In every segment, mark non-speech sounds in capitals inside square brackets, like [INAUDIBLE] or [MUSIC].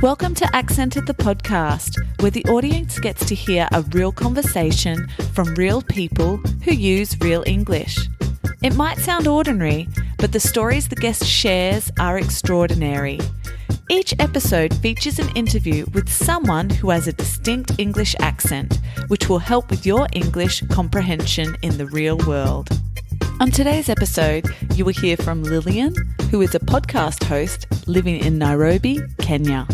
Welcome to Accented the podcast, where the audience gets to hear a real conversation from real people who use real English. It might sound ordinary, but the stories the guest shares are extraordinary. Each episode features an interview with someone who has a distinct English accent, which will help with your English comprehension in the real world. On today's episode, you will hear from Lillian, who is a podcast host living in Nairobi, Kenya.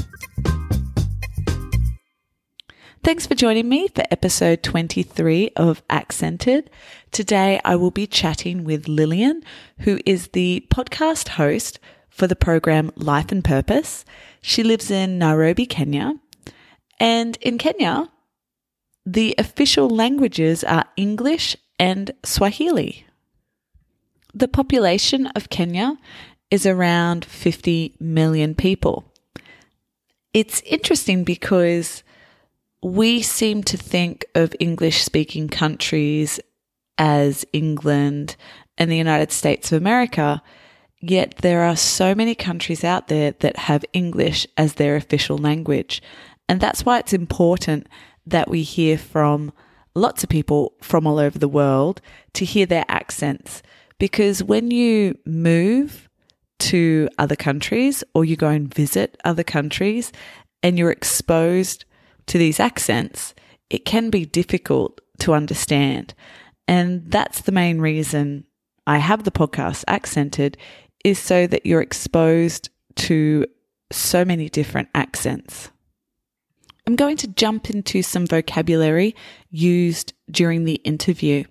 Thanks for joining me for episode 23 of Accented. Today I will be chatting with Lillian, who is the podcast host for the program Life and Purpose. She lives in Nairobi, Kenya. And in Kenya, the official languages are English and Swahili. The population of Kenya is around 50 million people. It's interesting because we seem to think of English speaking countries as England and the United States of America Yet there are so many countries out there that have English as their official language. And that's why it's important that we hear from lots of people from all over the world to hear their accents. Because when you move to other countries or you go and visit other countries and you're exposed to these accents, it can be difficult to understand. And that's the main reason I have the podcast accented is so that you're exposed to so many different accents. I'm going to jump into some vocabulary used during the interview.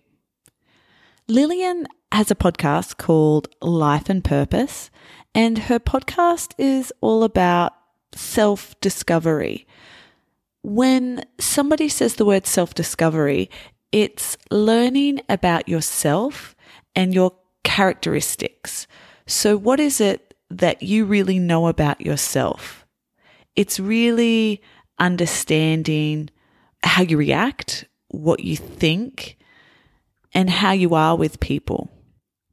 Lillian has a podcast called Life and Purpose, and her podcast is all about self discovery. When somebody says the word self discovery, it's learning about yourself and your characteristics. So, what is it that you really know about yourself? It's really understanding how you react, what you think, and how you are with people.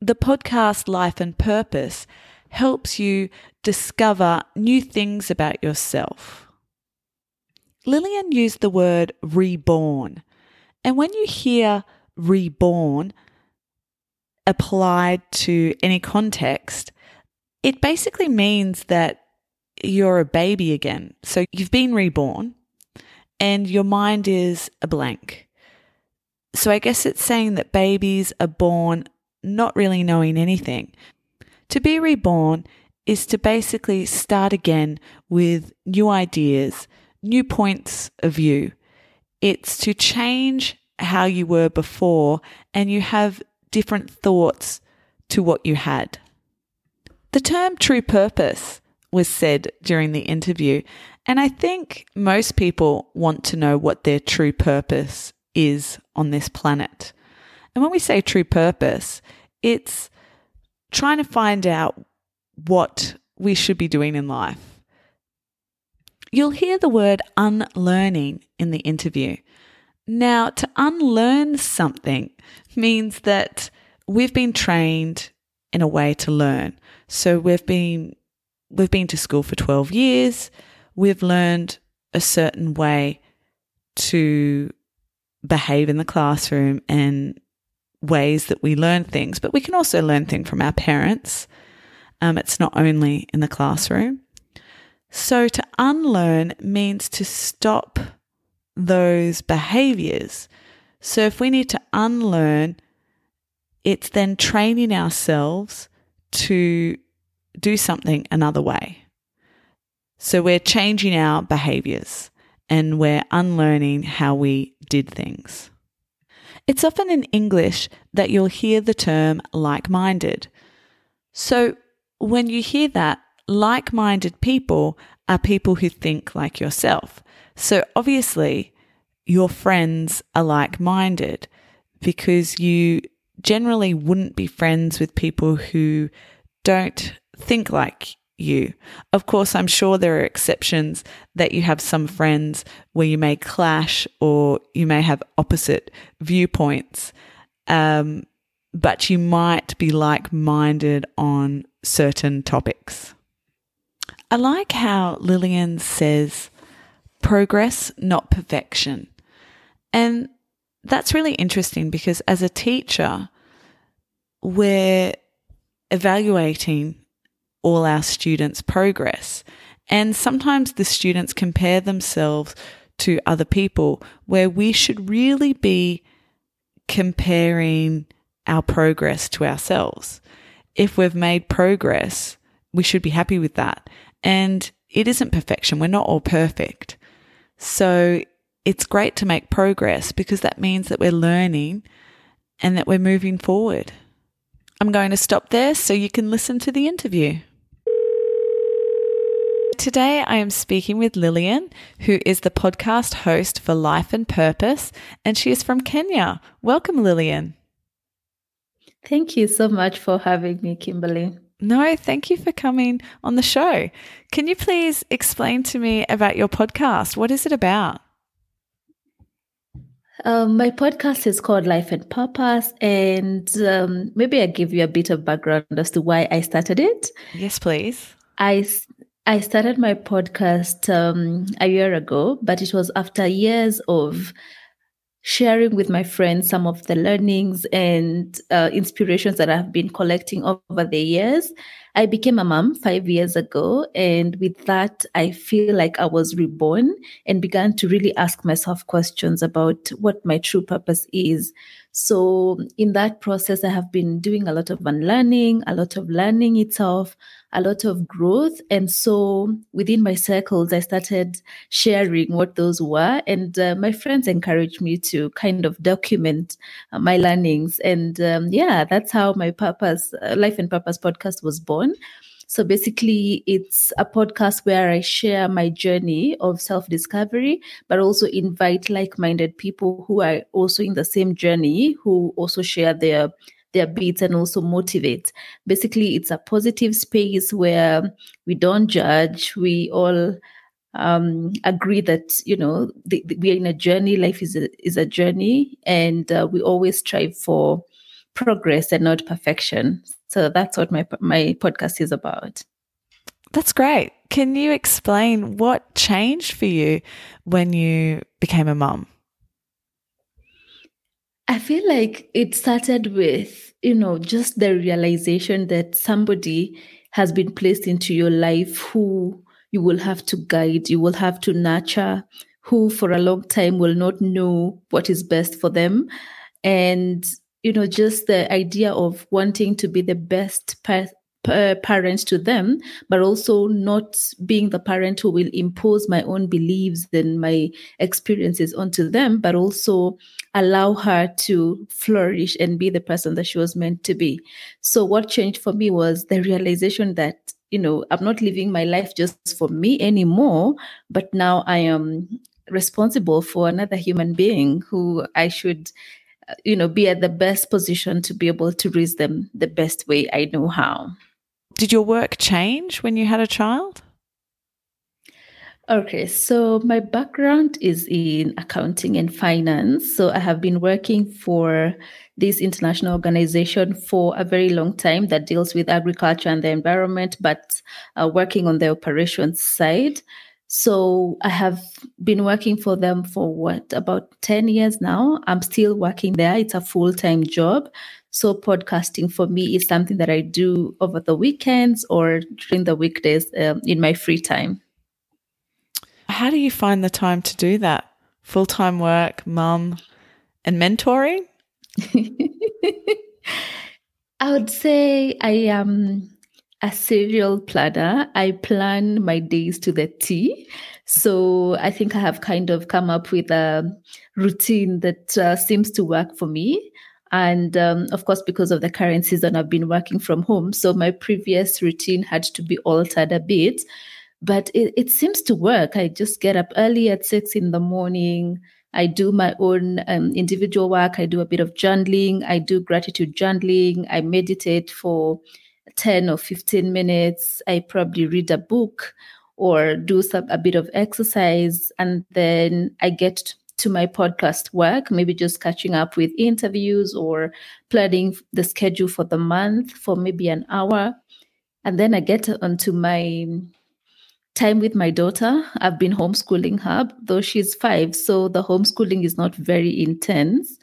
The podcast Life and Purpose helps you discover new things about yourself. Lillian used the word reborn. And when you hear reborn, applied to any context, it basically means that you're a baby again. So you've been reborn and your mind is a blank. So I guess it's saying that babies are born not really knowing anything. To be reborn is to basically start again with new ideas, new points of view. It's to change how you were before and you have different thoughts to what you had. The term true purpose was said during the interview, and I think most people want to know what their true purpose is on this planet. And when we say true purpose, it's trying to find out what we should be doing in life. You'll hear the word unlearning in the interview. Now, to unlearn something means that we've been trained in a way to learn. So we've been we've been to school for 12 years. We've learned a certain way to behave in the classroom and ways that we learn things, but we can also learn things from our parents. Um, it's not only in the classroom. So to unlearn means to stop those behaviors. So if we need to unlearn, it's then training ourselves to do something another way. So we're changing our behaviors and we're unlearning how we did things. It's often in English that you'll hear the term like minded. So when you hear that, like minded people are people who think like yourself. So obviously, your friends are like minded because you generally wouldn't be friends with people who don't think like you. Of course, I'm sure there are exceptions that you have some friends where you may clash or you may have opposite viewpoints, um, but you might be like minded on certain topics. I like how Lillian says progress, not perfection. And that's really interesting because as a teacher, we're evaluating all our students' progress. And sometimes the students compare themselves to other people where we should really be comparing our progress to ourselves. If we've made progress, we should be happy with that. And it isn't perfection. We're not all perfect. So it's great to make progress because that means that we're learning and that we're moving forward. I'm going to stop there so you can listen to the interview. Today, I am speaking with Lillian, who is the podcast host for Life and Purpose, and she is from Kenya. Welcome, Lillian. Thank you so much for having me, Kimberly. No, thank you for coming on the show. Can you please explain to me about your podcast? What is it about? Um, my podcast is called Life and Purpose, and um, maybe I give you a bit of background as to why I started it. Yes, please. I I started my podcast um, a year ago, but it was after years of sharing with my friends some of the learnings and uh, inspirations that I've been collecting over the years. I became a mom five years ago. And with that, I feel like I was reborn and began to really ask myself questions about what my true purpose is. So, in that process, I have been doing a lot of unlearning, a lot of learning itself, a lot of growth. And so, within my circles, I started sharing what those were. And uh, my friends encouraged me to kind of document uh, my learnings. And um, yeah, that's how my purpose, uh, Life and Purpose podcast was born. So basically, it's a podcast where I share my journey of self discovery, but also invite like minded people who are also in the same journey, who also share their their beats and also motivate. Basically, it's a positive space where we don't judge. We all um, agree that you know the, the, we are in a journey. Life is a, is a journey, and uh, we always strive for progress and not perfection. So that's what my my podcast is about. That's great. Can you explain what changed for you when you became a mom? I feel like it started with, you know, just the realization that somebody has been placed into your life who you will have to guide, you will have to nurture, who for a long time will not know what is best for them. And you know, just the idea of wanting to be the best pa- pa- parent to them, but also not being the parent who will impose my own beliefs and my experiences onto them, but also allow her to flourish and be the person that she was meant to be. So, what changed for me was the realization that you know, I'm not living my life just for me anymore, but now I am responsible for another human being who I should you know be at the best position to be able to raise them the best way. I know how. Did your work change when you had a child? Okay so my background is in accounting and finance. So i have been working for this international organization for a very long time that deals with agriculture and the environment but uh, working on the operations side so I have been working for them for what, about 10 years now. I'm still working there. It's a full time job. So podcasting for me is something that I do over the weekends or during the weekdays um, in my free time. How do you find the time to do that? Full time work, mum, and mentoring? [LAUGHS] I would say I am a serial planner. I plan my days to the T. So I think I have kind of come up with a routine that uh, seems to work for me. And um, of course, because of the current season, I've been working from home. So my previous routine had to be altered a bit, but it, it seems to work. I just get up early at six in the morning. I do my own um, individual work. I do a bit of journaling. I do gratitude journaling. I meditate for 10 or 15 minutes. I probably read a book or do some, a bit of exercise. And then I get to my podcast work, maybe just catching up with interviews or planning the schedule for the month for maybe an hour. And then I get onto my time with my daughter. I've been homeschooling her, though she's five. So the homeschooling is not very intense.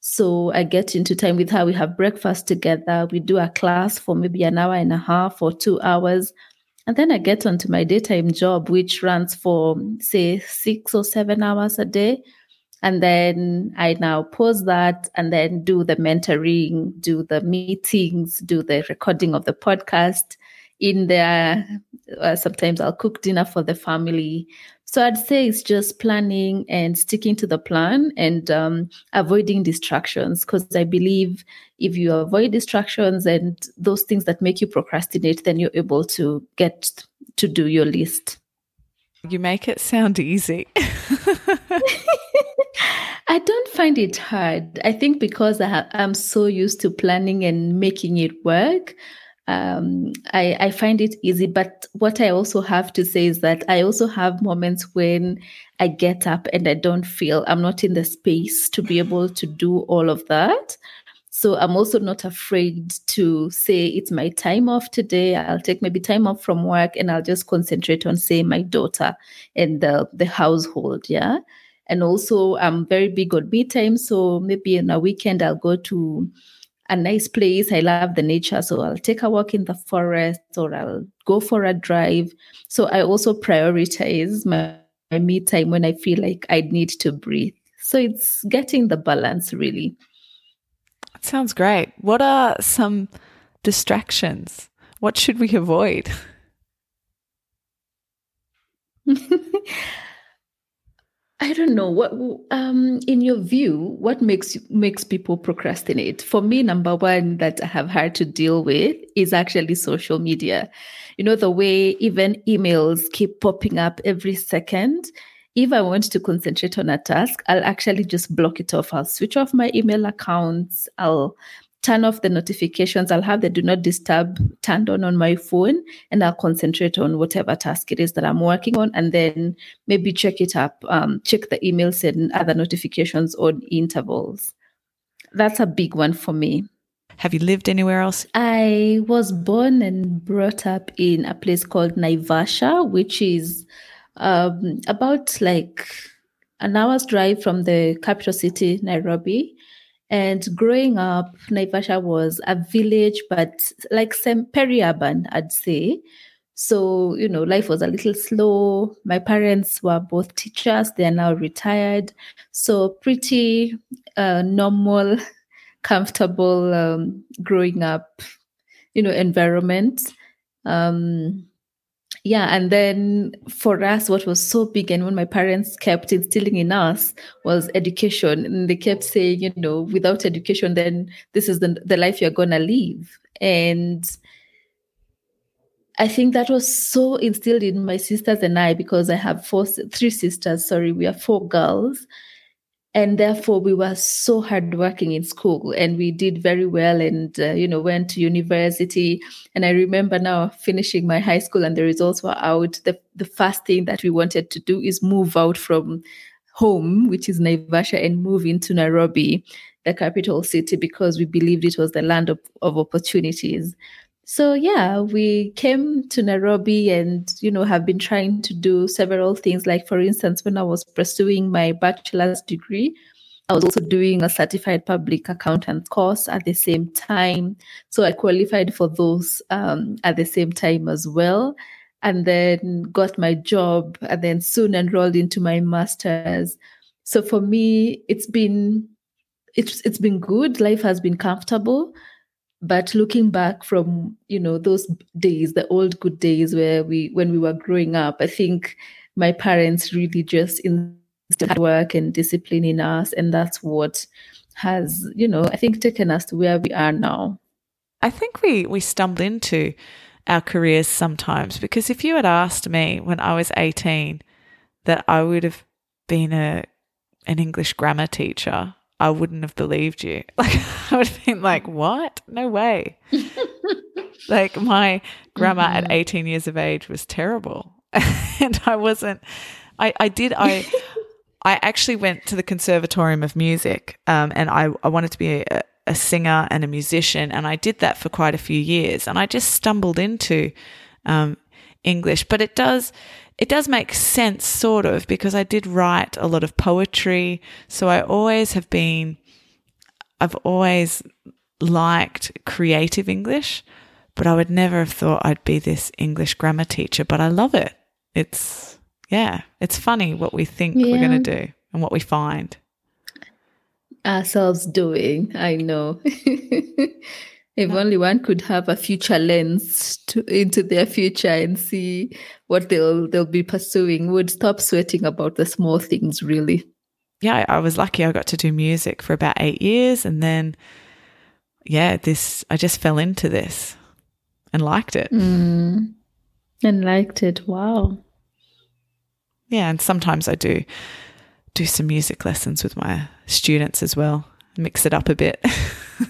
So I get into time with her. We have breakfast together. We do a class for maybe an hour and a half or two hours. And then I get onto my daytime job, which runs for, say, six or seven hours a day. And then I now pause that and then do the mentoring, do the meetings, do the recording of the podcast. In there, uh, sometimes I'll cook dinner for the family. So I'd say it's just planning and sticking to the plan and um, avoiding distractions because I believe if you avoid distractions and those things that make you procrastinate, then you're able to get to do your list. You make it sound easy. [LAUGHS] [LAUGHS] I don't find it hard. I think because I am so used to planning and making it work, um, I, I find it easy. But what I also have to say is that I also have moments when I get up and I don't feel I'm not in the space to be able to do all of that. So I'm also not afraid to say it's my time off today. I'll take maybe time off from work and I'll just concentrate on say my daughter and the the household. Yeah. And also I'm very big on me time. So maybe in a weekend I'll go to a nice place. I love the nature. So I'll take a walk in the forest or I'll go for a drive. So I also prioritize my, my me time when I feel like I need to breathe. So it's getting the balance really. That sounds great. What are some distractions? What should we avoid? [LAUGHS] I don't know what um in your view what makes makes people procrastinate. For me number 1 that I have had to deal with is actually social media. You know the way even emails keep popping up every second. If I want to concentrate on a task, I'll actually just block it off. I'll switch off my email accounts. I'll turn off the notifications. I'll have the do not disturb turned on on my phone and I'll concentrate on whatever task it is that I'm working on and then maybe check it up, um, check the emails and other notifications on intervals. That's a big one for me. Have you lived anywhere else? I was born and brought up in a place called Naivasha, which is um, about like an hour's drive from the capital city, Nairobi. And growing up, Naivasha was a village, but like some peri-urban, I'd say. So, you know, life was a little slow. My parents were both teachers. They are now retired. So pretty uh, normal, [LAUGHS] comfortable um, growing up, you know, environment. Um, yeah and then for us what was so big and when my parents kept instilling in us was education and they kept saying you know without education then this is the, the life you're gonna live and I think that was so instilled in my sisters and I because I have four, three sisters. Sorry, we are four girls, and therefore we were so hardworking in school and we did very well and uh, you know went to university. And i remember now finishing my high school and the results were out. The, the first thing that we wanted to do is move out from home which is naivasha and move into nairobi the capital city because we believed it was the land of, of opportunities so yeah we came to nairobi and you know have been trying to do several things. Like for instance when i was pursuing my bachelor's degree i was also doing a certified public accountant course at the same time. So i qualified for those um, at the same time as well. And then got my job and then soon enrolled into my master's. So for me it's been it's it's been good. Life has been comfortable but looking back from you know those days the old good days where we when we were growing up i think my parents really just instilled work and discipline in us and that's what has you know i think taken us to where we are now. I think we we stumble into our careers sometimes because if you had asked me when i was 18 that i would have been a an english grammar teacher I wouldn't have believed you. [LAUGHS] Like I would have been like, "What? No way!" [LAUGHS] like my grammar mm-hmm. at 18 years of age was terrible, [LAUGHS] and I wasn't. I I did I. I actually went to the Conservatorium of Music, um, and I, I wanted to be a, a singer and a musician, and I did that for quite a few years. And I just stumbled into um, English, but it does it does make sense sort of because I did write a lot of poetry, so I always have been I've always liked creative English, but I would never have thought I'd be this English grammar teacher, but I love it. It's yeah, it's funny what we think yeah. we're going to do and what we find ourselves doing. I know. [LAUGHS] if only one could have a future lens to, into their future and see what they'll they'll be pursuing, would stop sweating about the small things. Really. Yeah, I was lucky. I got to do music for about eight years, and then, yeah, this I just fell into this and liked it. Mm, and liked it. Wow. Yeah, and sometimes I do do some music lessons with my students as well, mix it up a bit.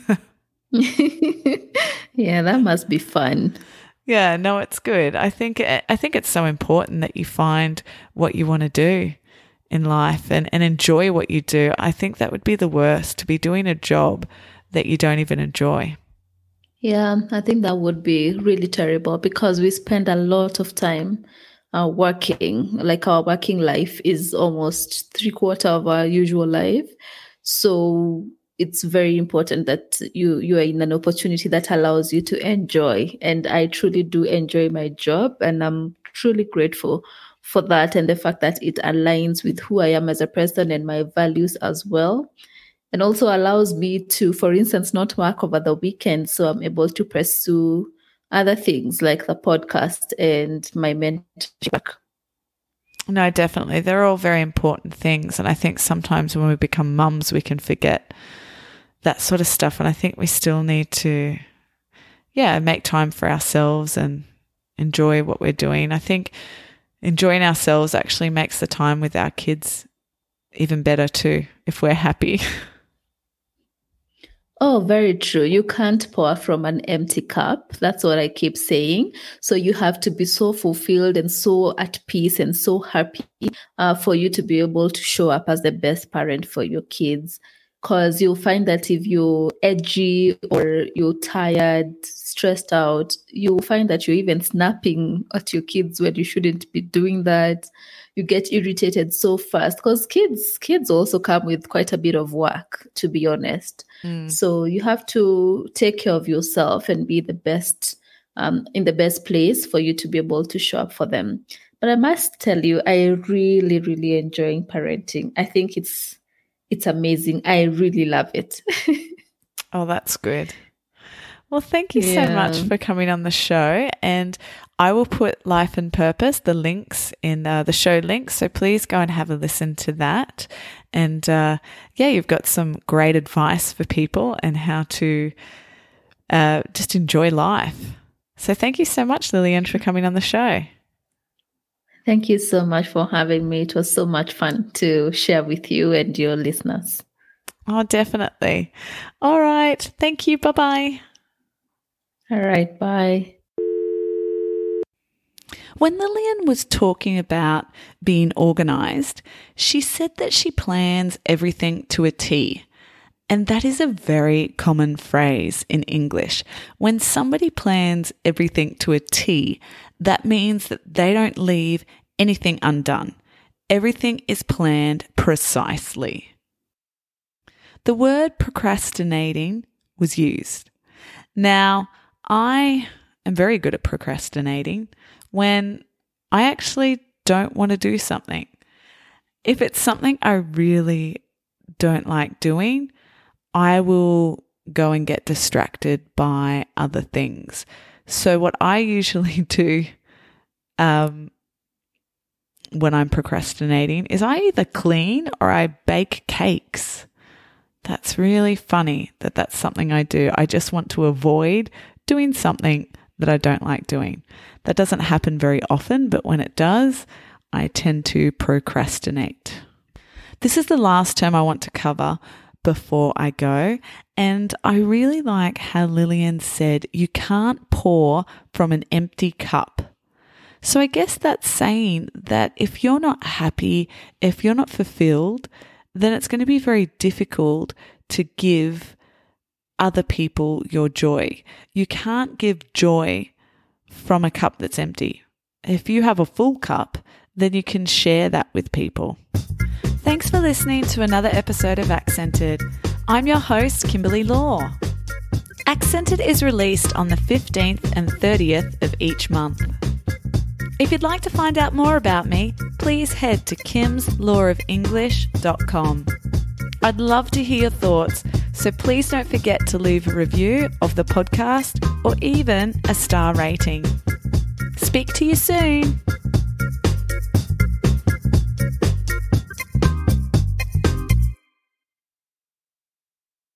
[LAUGHS] [LAUGHS] yeah, that must be fun. Yeah, no, it's good. I think I think it's so important that you find what you want to do in life and, and enjoy what you do. I think that would be the worst to be doing a job that you don't even enjoy. Yeah, I think that would be really terrible because we spend a lot of time uh, working like our working life is almost three quarter of our usual life so it's very important that you you are in an opportunity that allows you to enjoy and i truly do enjoy my job and i'm truly grateful for that and the fact that it aligns with who i am as a person and my values as well and also allows me to for instance not work over the weekend so i'm able to pursue other things like the podcast and my mentorship. No, definitely. They're all very important things. And I think sometimes when we become mums, we can forget that sort of stuff. And I think we still need to, yeah, make time for ourselves and enjoy what we're doing. I think enjoying ourselves actually makes the time with our kids even better too, if we're happy. [LAUGHS] Oh, very true. You can't pour from an empty cup. That's what I keep saying. So you have to be so fulfilled and so at peace and so happy uh, for you to be able to show up as the best parent for your kids. Because you'll find that if you're edgy or you're tired, stressed out, you'll find that you're even snapping at your kids when you shouldn't be doing that. You get irritated so fast because kids kids also come with quite a bit of work to be honest. Mm. so you have to take care of yourself and be the best um, in the best place for you to be able to show up for them. But i must tell you i really really enjoying parenting. I think it's it's amazing i really love it [LAUGHS] oh that's good well, thank you yeah. so much for coming on the show. And I will put Life and Purpose, the links in uh, the show links. So please go and have a listen to that. And uh, yeah, you've got some great advice for people and how to uh, just enjoy life. So thank you so much, Lillian, for coming on the show. Thank you so much for having me. It was so much fun to share with you and your listeners. Oh, definitely. All right. Thank you. Bye bye. All right, bye. When Lillian was talking about being organized, she said that she plans everything to a T. And that is a very common phrase in English. When somebody plans everything to a T, that means that they don't leave anything undone. Everything is planned precisely. The word procrastinating was used. Now, I am very good at procrastinating when I actually don't want to do something. If it's something I really don't like doing, I will go and get distracted by other things. So, what I usually [LAUGHS] do um, when I'm procrastinating is I either clean or I bake cakes. That's really funny that that's something I do. I just want to avoid doing something that I don't like doing. That doesn't happen very often, but when it does, I tend to procrastinate. This is the last term I want to cover before I go. And I really like how Lillian said, you can't pour from an empty cup. So I guess that's saying that if you're not happy, if you're not fulfilled, then it's going to be very difficult to give other people your joy. You can't give joy from a cup that's empty. If you have a full cup, then you can share that with people. Thanks for listening to another episode of Accented. I'm your host, Kimberly Law. Accented is released on the 15th and 30th of each month. If you'd like to find out more about me, please head to kimslawofenglish.com. I'd love to hear your thoughts, so please don't forget to leave a review of the podcast or even a star rating. Speak to you soon.